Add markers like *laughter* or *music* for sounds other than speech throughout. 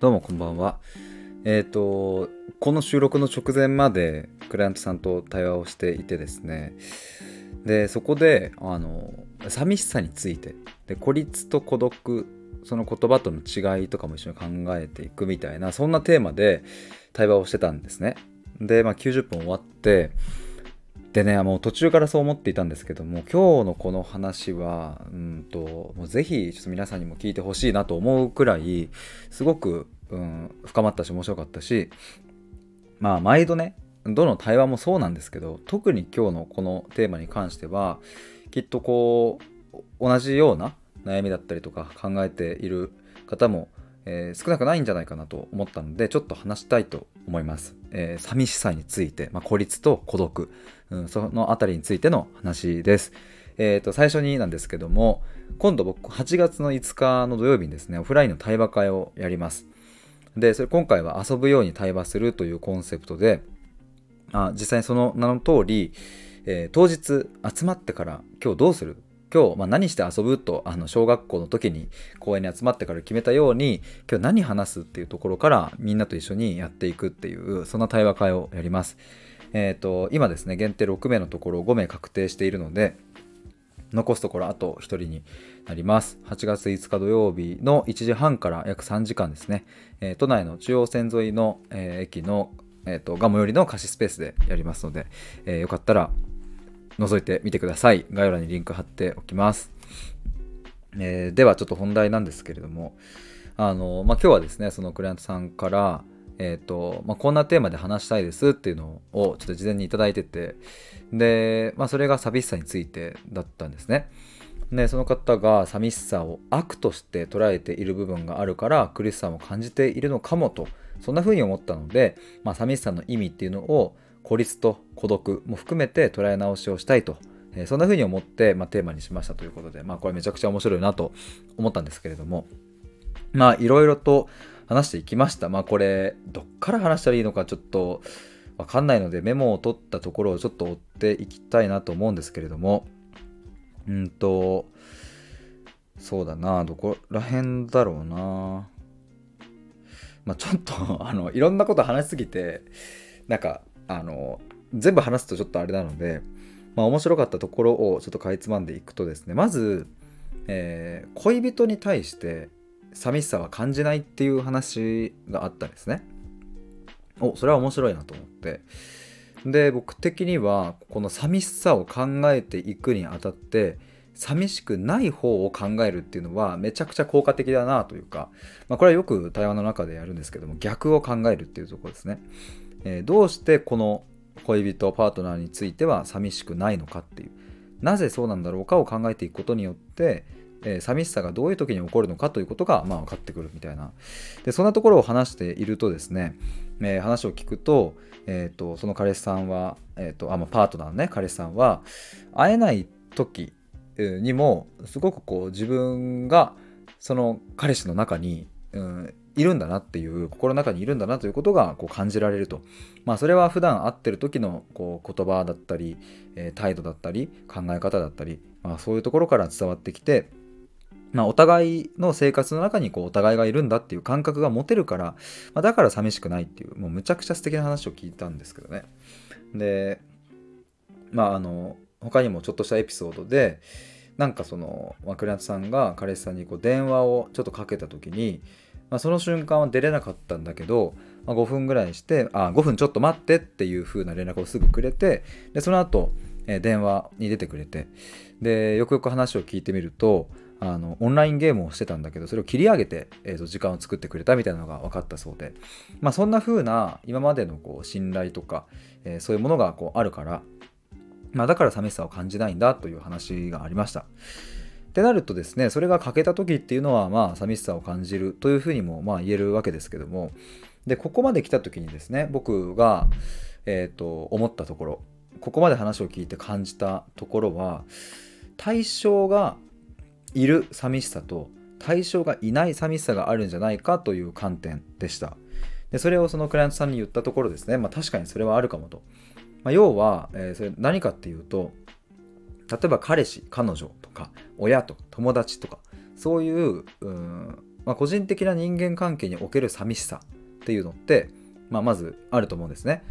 どうもこんばんは。えっ、と、この収録の直前までクライアントさんと対話をしていてですね、で、そこで、あの、寂しさについて、で孤立と孤独、その言葉との違いとかも一緒に考えていくみたいな、そんなテーマで対話をしてたんですね。で、まあ、90分終わって、でね、もう途中からそう思っていたんですけども、今日のこの話は、うんと、もうぜひちょっと皆さんにも聞いてほしいなと思うくらい、すごく、うん、深まったし面白かったし、まあ毎度ね、どの対話もそうなんですけど、特に今日のこのテーマに関しては、きっとこう、同じような悩みだったりとか考えている方もえー、少なくないんじゃないかなと思ったのでちょっと話したいと思います、えー、寂しさについて、まあ、孤立と孤独、うん、そのあたりについての話です。えー、と最初になんですけども今度僕8月の5日の土曜日にですねオフラインの対話会をやります。でそれ今回は遊ぶように対話するというコンセプトであ実際にその名の通り、えー、当日集まってから今日どうする今日、まあ、何して遊ぶとあの小学校の時に公園に集まってから決めたように今日何話すっていうところからみんなと一緒にやっていくっていうそんな対話会をやります。えっ、ー、と今ですね限定6名のところ5名確定しているので残すところあと1人になります。8月5日土曜日の1時半から約3時間ですね、えー、都内の中央線沿いの、えー、駅の、えーと、とガモ寄りの貸しスペースでやりますので、えー、よかったら覗いてみてください。概要欄にリンク貼っておきます。えー、ではちょっと本題なんですけれども、あの、まあ、今日はですね、そのクライアントさんから、えっ、ー、と、まあ、こんなテーマで話したいですっていうのをちょっと事前にいただいてて、で、まあ、それが寂しさについてだったんですね。で、その方が寂しさを悪として捉えている部分があるから苦しさも感じているのかもと、そんな風に思ったので、まあ、寂しさの意味っていうのを孤立と孤独も含めて捉え直しをしたいと、え、そんな風に思って、まあ、テーマにしましたということで、まあ、これめちゃくちゃ面白いなと思ったんですけれども、まあ、いろいろと話していきました。まあ、これ、どっから話したらいいのかちょっとわかんないので、メモを取ったところをちょっと追っていきたいなと思うんですけれども、うんと、そうだな、どこら辺だろうな。まあ、ちょっと、あの、いろんなこと話しすぎて、なんか、あの全部話すとちょっとあれなので、まあ、面白かったところをちょっとかいつまんでいくとですねまず、えー、恋人に対して寂しさは感じないっていう話があったんですね。おそれは面白いなと思ってで僕的にはこの寂しさを考えていくにあたって寂しくない方を考えるっていうのはめちゃくちゃ効果的だなというか、まあ、これはよく対話の中でやるんですけども逆を考えるっていうところですね。えー、どうしてこの恋人パートナーについては寂しくないのかっていう。なぜそうなんだろうかを考えていくことによって、えー、寂しさがどういう時に起こるのかということが、まあ、分かってくるみたいな。でそんなところを話しているとですね、えー、話を聞くと,、えーと、その彼氏さんは、えーとあまあ、パートナーのね彼氏さんは会えない時にもすごくこう自分がその彼氏の中に、うん、いるんだなっていう心の中にいるんだなということがこう感じられると。まあそれは普段会ってる時のこう言葉だったり、え、態度だったり考え方だったり、まあ、そういうところから伝わってきてまあ、お互いの生活の中にこうお互いがいるんだっていう感覚が持てるから、まあ、だから寂しくないっていうもうむちゃくちゃ素敵な話を聞いたんですけどね。でまああの他にもちょっとしたエピソードでなんかその、ま、クライアさんが彼氏さんにこう電話をちょっとかけた時にまあ、その瞬間は出れなかったんだけど、まあ、5分ぐらいしてあ5分ちょっと待ってっていう風な連絡をすぐくれてでその後、え、電話に出てくれてでよくよく話を聞いてみるとあのオンラインゲームをしてたんだけどそれを切り上げて、えー、と時間を作ってくれたみたいなのが分かったそうで、まあ、そんな風な今までのこう信頼とか、えー、そういうものがこうあるから、まあ、だから寂しさを感じないんだという話がありました。ってなるとですねそれが欠けた時っていうのはまあ寂しさを感じるというふうにもまあ言えるわけですけども。でここまで来た時にですね僕が、えーと、思ったところここまで話を聞いて感じたところは対象がいる寂しさと対象がいない寂しさがあるんじゃないかという観点でした。でそれをそのクライアントさんに言ったところですね、まあ、確かにそれはあるかもと、まあ、要は、えー、それ何かっていうと例えば彼氏彼女とか親とか友達とかそういううん、まあ、個人的な人間関係における寂しさっていうのって、まあ、まずあると思うんですね。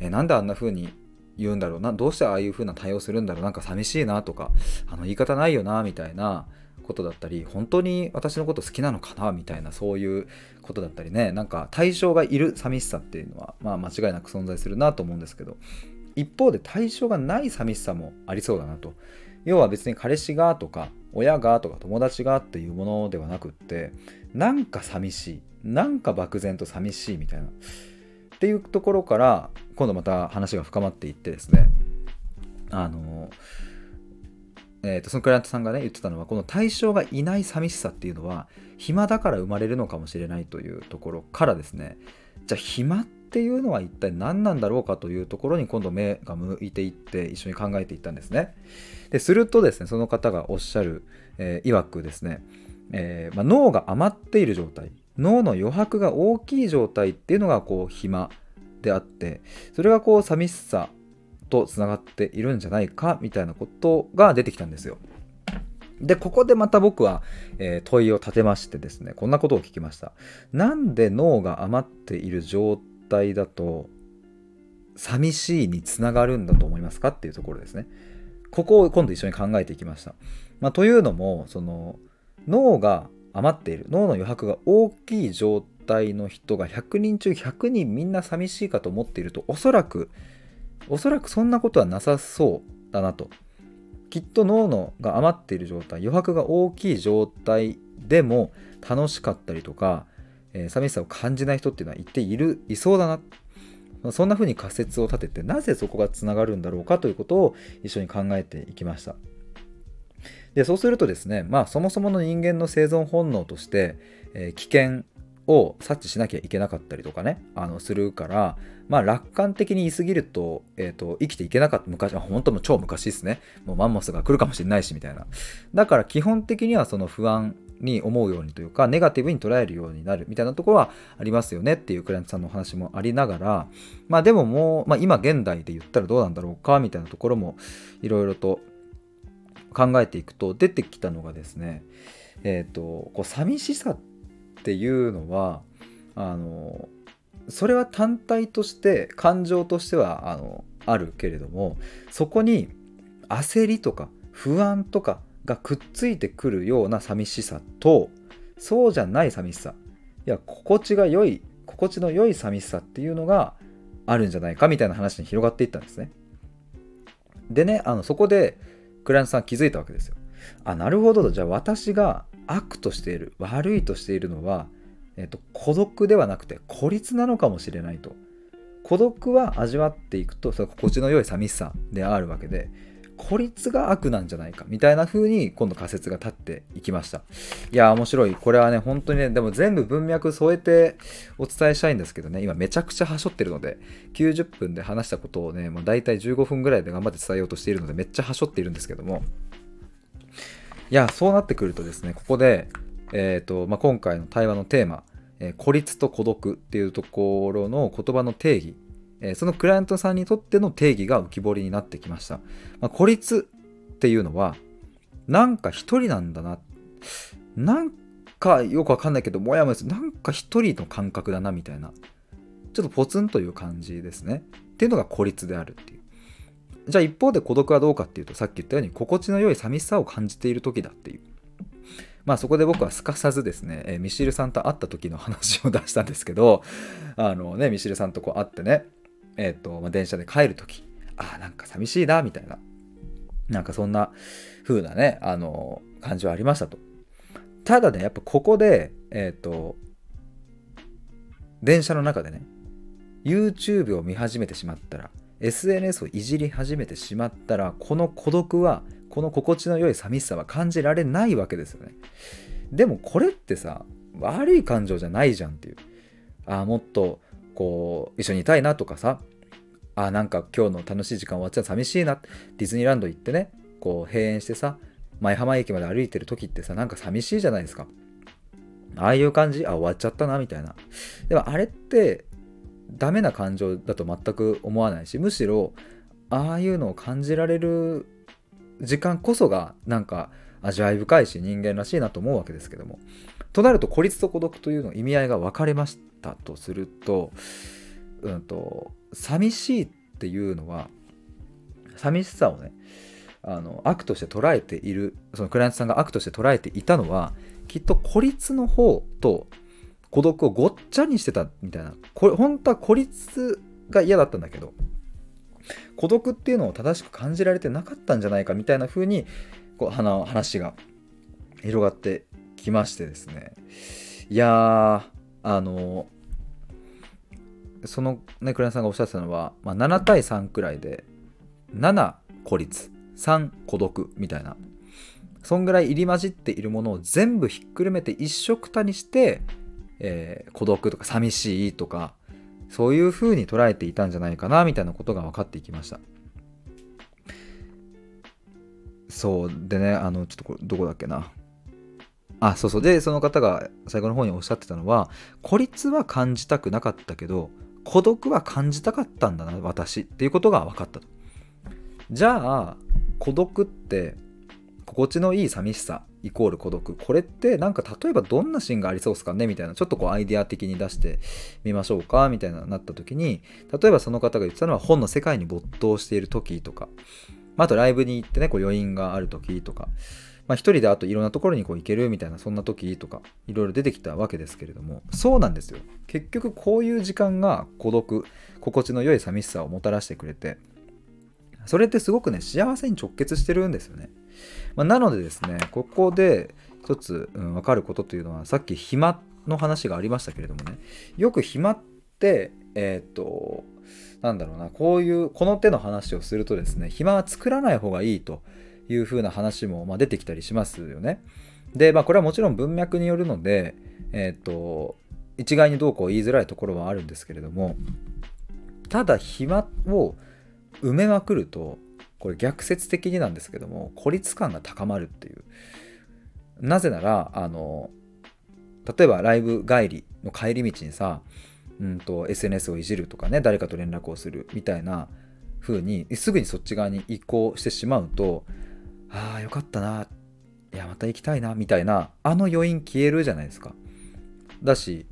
えなんであんな風に言うんだろうな？どうしてああいう風な対応するんだろう？なんか寂しいなとかあの言い方ないよなみたいなことだったり本当に私のこと好きなのかなみたいなそういうことだったりね。なんか対象がいる寂しさっていうのは、まあ、間違いなく存在するなと思うんですけど。一方で対象がない寂しさもありそうだなと。要は別に彼氏がとか親がとか友達がっていうものではなくってなんか寂しいなんか漠然と寂しいみたいな。っていうところから今度また話が深まっていってですね。あのえー、とそのクライアントさんがね言ってたのはこの対象がいない寂しさっていうのは暇だから生まれるのかもしれないというところからですね。じゃあ暇っっていうのは一体何なんだろうかというところに今度目が向いていって一緒に考えていったんですねでするとですねその方がおっしゃる、えー、曰くですね、えー、まあ、脳が余っている状態脳の余白が大きい状態っていうのがこう暇であってそれがこう寂しさとつながっているんじゃないかみたいなことが出てきたんですよ。で、ここでまた僕は、えー、問いを立てましてですね、こんなことを聞きました。なんで脳が余っている状態だと、寂しいにつながるんだと思いますかっていうところですね。ここを今度一緒に考えていきました。まあ、というのも、その脳が余っている、脳の余白が大きい状態の人が100人中100人みんな寂しいかと思っていると、おそらくおそらくそんなことはなさそうだなと。きっと脳のが余っている状態、余白が大きい状態でも楽しかったりとか、えー、寂しさを感じない人っていうのは一定いる、いそうだな。そんな風に仮説を立てて、なぜそこがつながるんだろうかということを一緒に考えていきました。でそうするとですね、まあ、そもそもの人間の生存本能として、えー、危険を察知しなきゃいけなかったりとかねあのするからまあ楽観的に言い過ぎると,、えーと、生きていけなかった昔は本当も超昔ですねもうマンモスが来るかもしれないしみたいなだから基本的にはその不安に思うようにというかネガティブに捉えるようになるみたいなところはありますよねっていうクライアントさんのお話もありながらまあでももう、まあ、今現代で言ったらどうなんだろうかみたいなところもいろいろと考えていくと出てきたのがですねえっ、ー、とこう寂しさっていうのはあのそれは単体として感情としてはあのあるけれどもそこに焦りとか不安とかがくっついてくるような寂しさとそうじゃない寂しさいや心地が良い心地の良い寂しさっていうのがあるんじゃないかみたいな話に広がっていったんですね。でねあのそこでクライアントさん気づいたわけですよ。あなるほどじゃあ私が悪としている悪いとしているのはえっと、孤独ではなくて孤立なのかもしれないと。孤独は味わっていくとそれ心地の良い寂しさであるわけで孤立が悪なんじゃないかみたいな風に今度仮説が立っていきました。いや面白い。これはね本当にねでも全部文脈添えてお伝えしたいんですけどね。今めちゃくちゃはしょってるので90分で話したことをねもう大体15分ぐらいで頑張って伝えようとしているのでめっちゃはしょっているんですけども。いやそうなってくるとですねここでえーとまあ、今回の対話のテーマ、えー、孤立と孤独っていうところの言葉の定義、え、そのクライアントさんにとっての定義が浮き彫りになってきました。まあ、孤立っていうのは、なんか一人なんだな。なんかよくわかんないけど、もやもやする。なんか一人の感覚だなみたいな。ちょっとポツンという感じですね。っていうのが孤立であるっていう。じゃあ一方で孤独はどうかっていうと、さっき言ったように心地の良い寂しさを感じている時だっていう。まあそこで僕はすかさずですね、えミシルさんと会った時の話を出したんですけど、あのね、ミシルさんとこう会ってね、えっ、ー、と、まあ、電車で帰る時、ああ、なんか寂しいな、みたいな、なんかそんな風なね、あの、感じはありましたと。ただね、やっぱここで、えっ、ー、と、電車の中でね、YouTube を見始めてしまったら、SNS をいじり始めてしまったら、この孤独はこの心地の良い寂しさは感じられないわけですよね。でもこれってさ、悪い感情じゃないじゃんっていう。ああ、もっとこう、一緒にいたいなとかさ、あ、なんか今日の楽しい時間終わっちゃ寂しいな。ディズニーランド行ってね、こう閉園してさ、舞浜駅まで歩いてる時ってさ、なんか寂しいじゃないですか。ああいう感じあ、終わっちゃったな、みたいな。でもあれって、ダメな感情だと全く思わないし、むしろ、ああいうのを感じられる時間こそがなんか味わい深いし人間らしいなと思うわけですけどもとなると孤立と孤独というの意味合いが分かれましたとすると,、うんと、寂しいっていうのは寂しさをねあの悪として捉えているそのクライアントさんが悪として捉えていたのはきっと孤立の方と孤独をごっちゃにしてたみたいな。これ本当は孤立が嫌だったんだけど孤独っていうのを正しく感じられてなかったんじゃないかみたいな風にこう話が広がってきましてですね。いやあのそのねクライアさんがおっしゃってたのは、まあ、7対3くらいで7孤立3孤独みたいな。そんぐらい入り混じっているものを全部ひっくるめて一緒くたにして、えー、孤独とか寂しいとかそういう風に捉えていたんじゃないかなみたいなことが分かっていきました。そうでねあのちょっとこれどこだっけな。あそうそう。でその方が最後の方におっしゃってたのは孤立は感じたくなかったけど孤独は感じたかったんだな私っていうことが分かったと。じゃあ孤独って心地のいい寂しさイコール孤独。これってなんか例えばどんなシーンがありそうですかね？みたいなちょっとこうアイデア的に出してみましょうか？みたいななった時に例えばその方が言ってたのは本の世界に没頭している時とか。あとライブに行ってねこう余韻がある時とか。まあ、一人であといろんなところにこう行けるみたいなそんな時とかいろいろ出てきたわけですけれどもそうなんですよ。結局こういう時間が孤独心地の良い寂しさをもたらしてくれてそれってすごくね幸せに直結してるんですよね、まあ、なのでですねここで一つ、うん、分かることというのはさっき暇の話がありましたけれどもねよく暇ってえっ、となんだろうなこういうこの手の話をするとですね暇は作らない方がいいという風な話も、ま出てきたりしますよね。で、まあ、これはもちろん文脈によるので、えっ、ー、と、一概にどうこう言いづらいところはあるんですけれども、ただ暇を埋めまくると、これ逆説的になんですけども、孤立感が高まるっていう。なぜなら、あの、例えばライブ帰りの帰り道にさ、うんと SNS をいじるとかね、誰かと連絡をするみたいな風に、すぐにそっち側に移行してしまうと、ああよかったな。いやまた行きたいな。みたいな。あの余韻消えるじゃないですか。だし、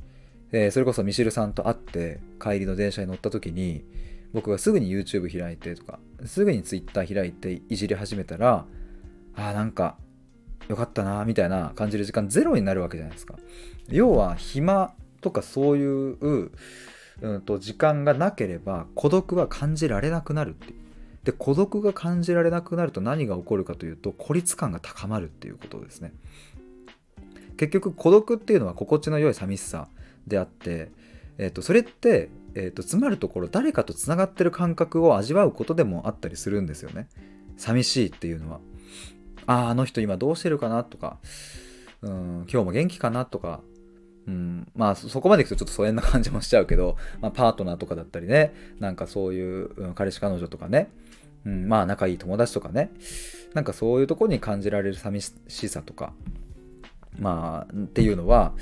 えー、それこそミシルさんと会って帰りの電車に乗った時に僕がすぐに YouTube 開いてとかすぐに Twitter 開いていじり始めたらああなんかよかったなみたいな感じる時間ゼロになるわけじゃないですか。要は暇とかそういう、うん、と時間がなければ孤独は感じられなくなるっていう。で孤独が感じられなくなると何が起こるかというと孤立感が高まるっていうことですね。結局孤独っていうのは心地の良い寂しさであって、えー、とそれって、えー、とつまるところ誰かとつながってる感覚を味わうことでもあったりするんですよね。寂しいっていうのは。あああの人今どうしてるかなとかうん今日も元気かなとか。うん、まあそこまでいくとちょっと疎遠な感じもしちゃうけど、まあ、パートナーとかだったりねなんかそういう、うん、彼氏彼女とかねうん、まあ仲いい友達とかね。なんかそういうとこに感じられる寂しさとか。まあっていうのは、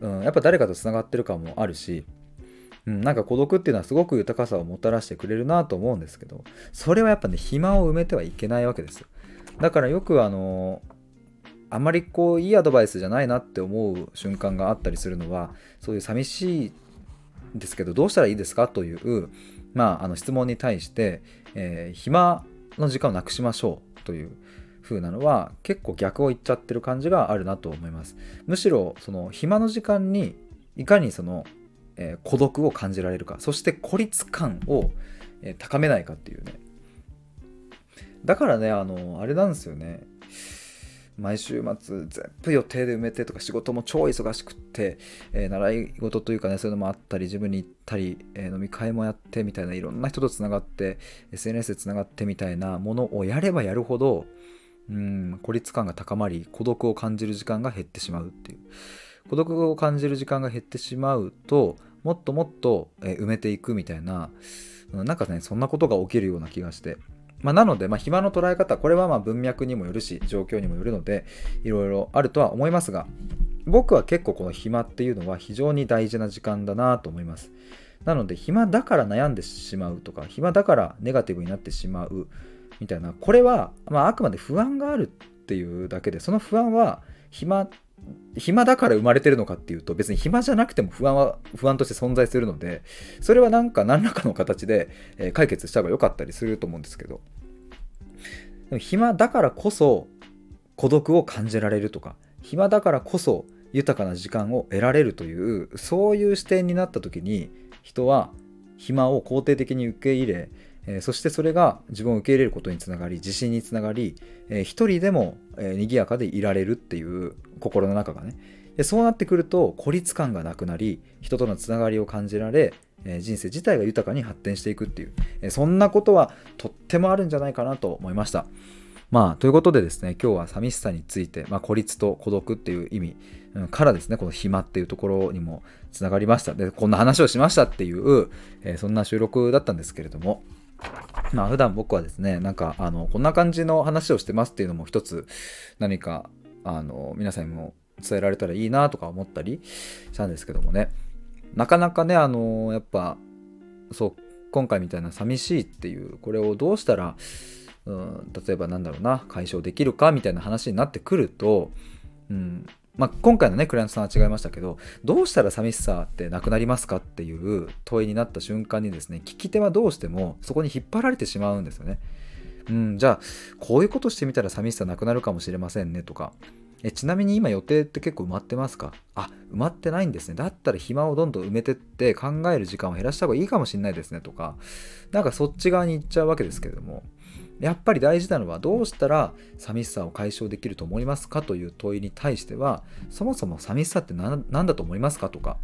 うん、やっぱ誰かとつながってる感もあるし、うん、なんか孤独っていうのはすごく豊かさをもたらしてくれるなと思うんですけど。それはやっぱね暇を埋めてはいけないわけですよ。だからよくあのあまりこういいアドバイスじゃないなって思う瞬間があったりするのはそういう寂しいですけどどうしたらいいですかというまあ、あの質問に対して、えー、暇の時間をなくしましょうという風なのは結構逆を言っちゃってる感じがあるなと思います。むしろその暇の時間にいかにその、えー、孤独を感じられるかそして孤立感を、えー、高めないかっていうねだからねあのあれなんですよね毎週末全部予定で埋めてとか仕事も超忙しくって、えー、習い事というかねそういうのもあったりジムに行ったり、えー、飲み会もやってみたいないろんな人とつながって SNS でつながってみたいなものをやればやるほどうん孤立感が高まり孤独を感じる時間が減ってしまうっていう。孤独を感じる時間が減ってしまうともっともっと、え埋めていくみたいななんかねそんなことが起きるような気がして。まあ、なので、まあ、暇の捉え方、これはま文脈にもよるし、状況にもよるので、いろいろあるとは思いますが、僕は結構この暇っていうのは非常に大事な時間だなと思います。なので、暇だから悩んでしまうとか、暇だからネガティブになってしまうみたいな、これは、まあ、あくまで不安があるっていうだけで、その不安は暇暇だから生まれてるのかっていうと別に暇じゃなくても不安は不安として存在するのでそれはなんか何らかの形で解決した方が良かったりすると思うんですけど。でも暇だからこそ孤独を感じられるとか暇だからこそ豊かな時間を得られるというそういう視点になった時に人は暇を肯定的に受け入れえー、そしてそれが自分を受け入れることにつながり自信につながり、えー、一人でも、えー、賑やかでいられるっていう心の中がね。でそうなってくると孤立感がなくなり人とのつながりを感じられ、えー、人生自体が豊かに発展していくっていう、えー、そんなことはとってもあるんじゃないかなと思いました。まあということでですね今日は寂しさについて、まあ、孤立と孤独っていう意味からですねこの暇っていうところにもつながりました。でこんな話をしましたっていう、えー、そんな収録だったんですけれども *laughs* まあ普段僕はですね、なんかあのこんな感じの話をしてますっていうのも一つ何かあの皆さんにも伝えられたらいいなとか思ったりしたんですけどもね、なかなかね、あのやっぱそう今回みたいな寂しいっていうこれをどうしたら、うん、例えばなんだろうな解消できるかみたいな話になってくると、うん、まあ、今回のねクライアントさんは違いましたけどどうしたら寂しさってなくなりますかっていう問いになった瞬間にですね聞き手はどうしてもそこに引っ張られてしまうんですよね。うん、じゃあこういうことしてみたら寂しさなくなるかもしれませんねとか。えちなみに今予定って結構埋まってますか？あ埋まってないんですね。だったら暇をどんどん埋めてって考える時間を減らした方がいいかもしれないですねとか。なんかそっち側に行っちゃうわけですけれども。やっぱり大事なのはどうしたら寂しさを解消できると思いますかという問いに対してはそもそも寂しさって何だと思いますかとか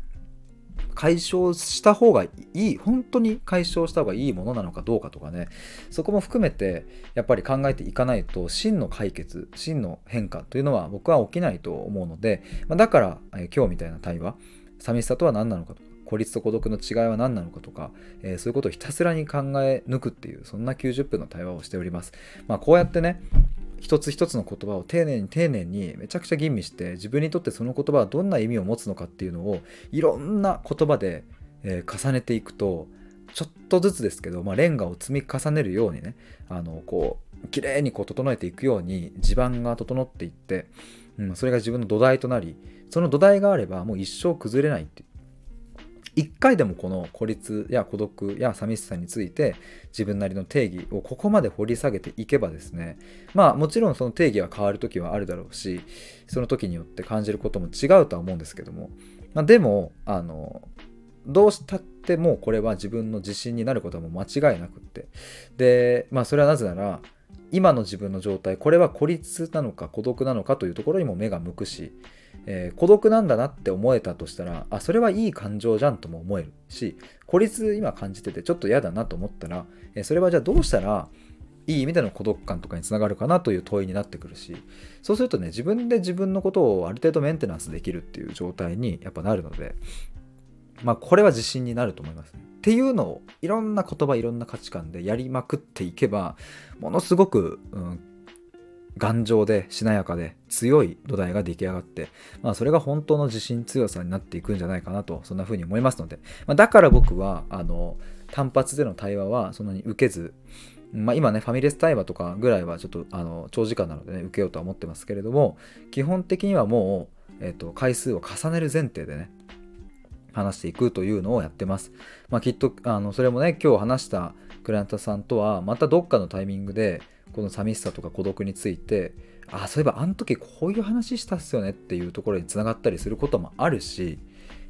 解消した方がいい本当に解消した方がいいものなのかどうかとかねそこも含めてやっぱり考えていかないと真の解決真の変化というのは僕は起きないと思うので、ま、だから、え今日みたいな対話寂しさとは何なのかと。孤立と孤独の違いは何なのかとか、えー、そういうことをひたすらに考え抜くっていうそんな90分の対話をしております。まあ、こうやってね一つ一つの言葉を丁寧に丁寧にめちゃくちゃ吟味して自分にとってその言葉はどんな意味を持つのかっていうのをいろんな言葉で、えー、重ねていくとちょっとずつですけど、まあ、レンガを積み重ねるようにねあのこう綺麗にこう整えていくように地盤が整っていって、うん、それが自分の土台となりその土台があればもう一生崩れないって一回でもこの孤立や孤独や寂しさについて自分なりの定義をここまで掘り下げていけばですねまあもちろんその定義は変わる時はあるだろうしその時によって感じることも違うとは思うんですけども、まあ、でもあのどうしたってもうこれは自分の自信になることはも間違いなくって。でまあそれはなぜなら今の自分の状態これは孤立なのか孤独なのかというところにも目が向くしえー、孤独なんだなって思えたとしたらあそれはいい感情じゃんとも思えるし孤立今感じててちょっと嫌だなと思ったら、えー、それはじゃあどうしたらいい意味での孤独感とかにつながるかなという問いになってくるしそうするとね自分で自分のことをある程度メンテナンスできるっていう状態にやっぱなるのでまあこれは自信になると思いますね。っていうのをいろんな言葉いろんな価値観でやりまくっていけばものすごく、うん、頑丈でしなやかで強い土台が出来上がって、まあ、それが本当の自信強さになっていくんじゃないかなとそんな風に思いますので、まあ、だから僕はあの単発での対話はそんなに受けず、まあ、今ねファミレス対話とかぐらいはちょっとあの長時間なのでね受けようとは思ってますけれども基本的にはもう、えーと、回数を重ねる前提でね話していくというのをやってます。まあ、きっとあのそれもね今日話したクライアントさんとはまたどっかのタイミングでこの寂しさとか孤独についてあそういえばあの時こういう話したっすよねっていうところにつながったりすることもあるし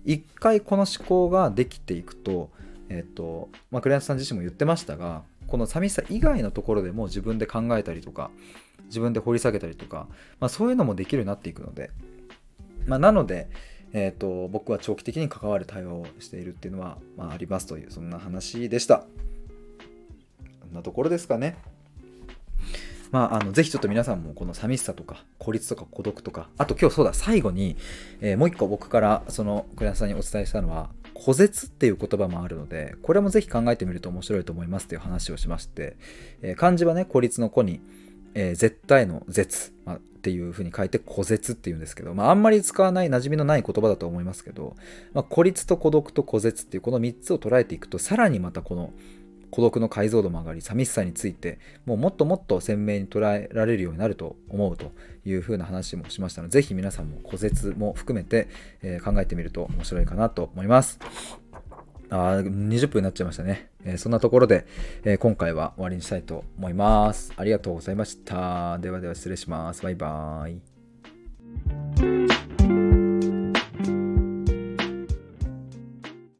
一回この思考ができていくとえっ、とまあクライアさん自身も言ってましたがこの寂しさ以外のところでも自分で考えたりとか自分で掘り下げたりとか、まあ、そういうのもできるようになっていくので、まあ、なので、えーと、僕は長期的に関わる対応をしているっていうのは、まあ、ありますというそんな話でした。こんなところですかね。まあ、あのぜひちょっと皆さんもこの寂しさとか孤立とか孤独とかあと今日そうだ最後に、えー、もう一個僕からそのクライアさんにお伝えしたのは孤絶っていう言葉もあるのでこれもぜひ考えてみると面白いと思いますという話をしまして、えー、漢字はね孤立の子に、えー、絶対の絶、まあ、っていうふうに書いて孤絶っていうんですけど、まあ、あんまり使わない馴染みのない言葉だと思いますけど、まあ、孤立と孤独と孤絶っていうこの3つを捉えていくとさらにまたこの孤独の解像度も上がり寂しさについてもうもっともっと鮮明に捉えられるようになると思うというふうな話もしましたのでぜひ皆さんも骨折も含めて、えー、考えてみると面白いかなと思います。あ20分になっちゃいましたね、えー、そんなところで、えー、今回は終わりにしたいと思います。ありがとうございました。ではでは失礼します。バイバーイ。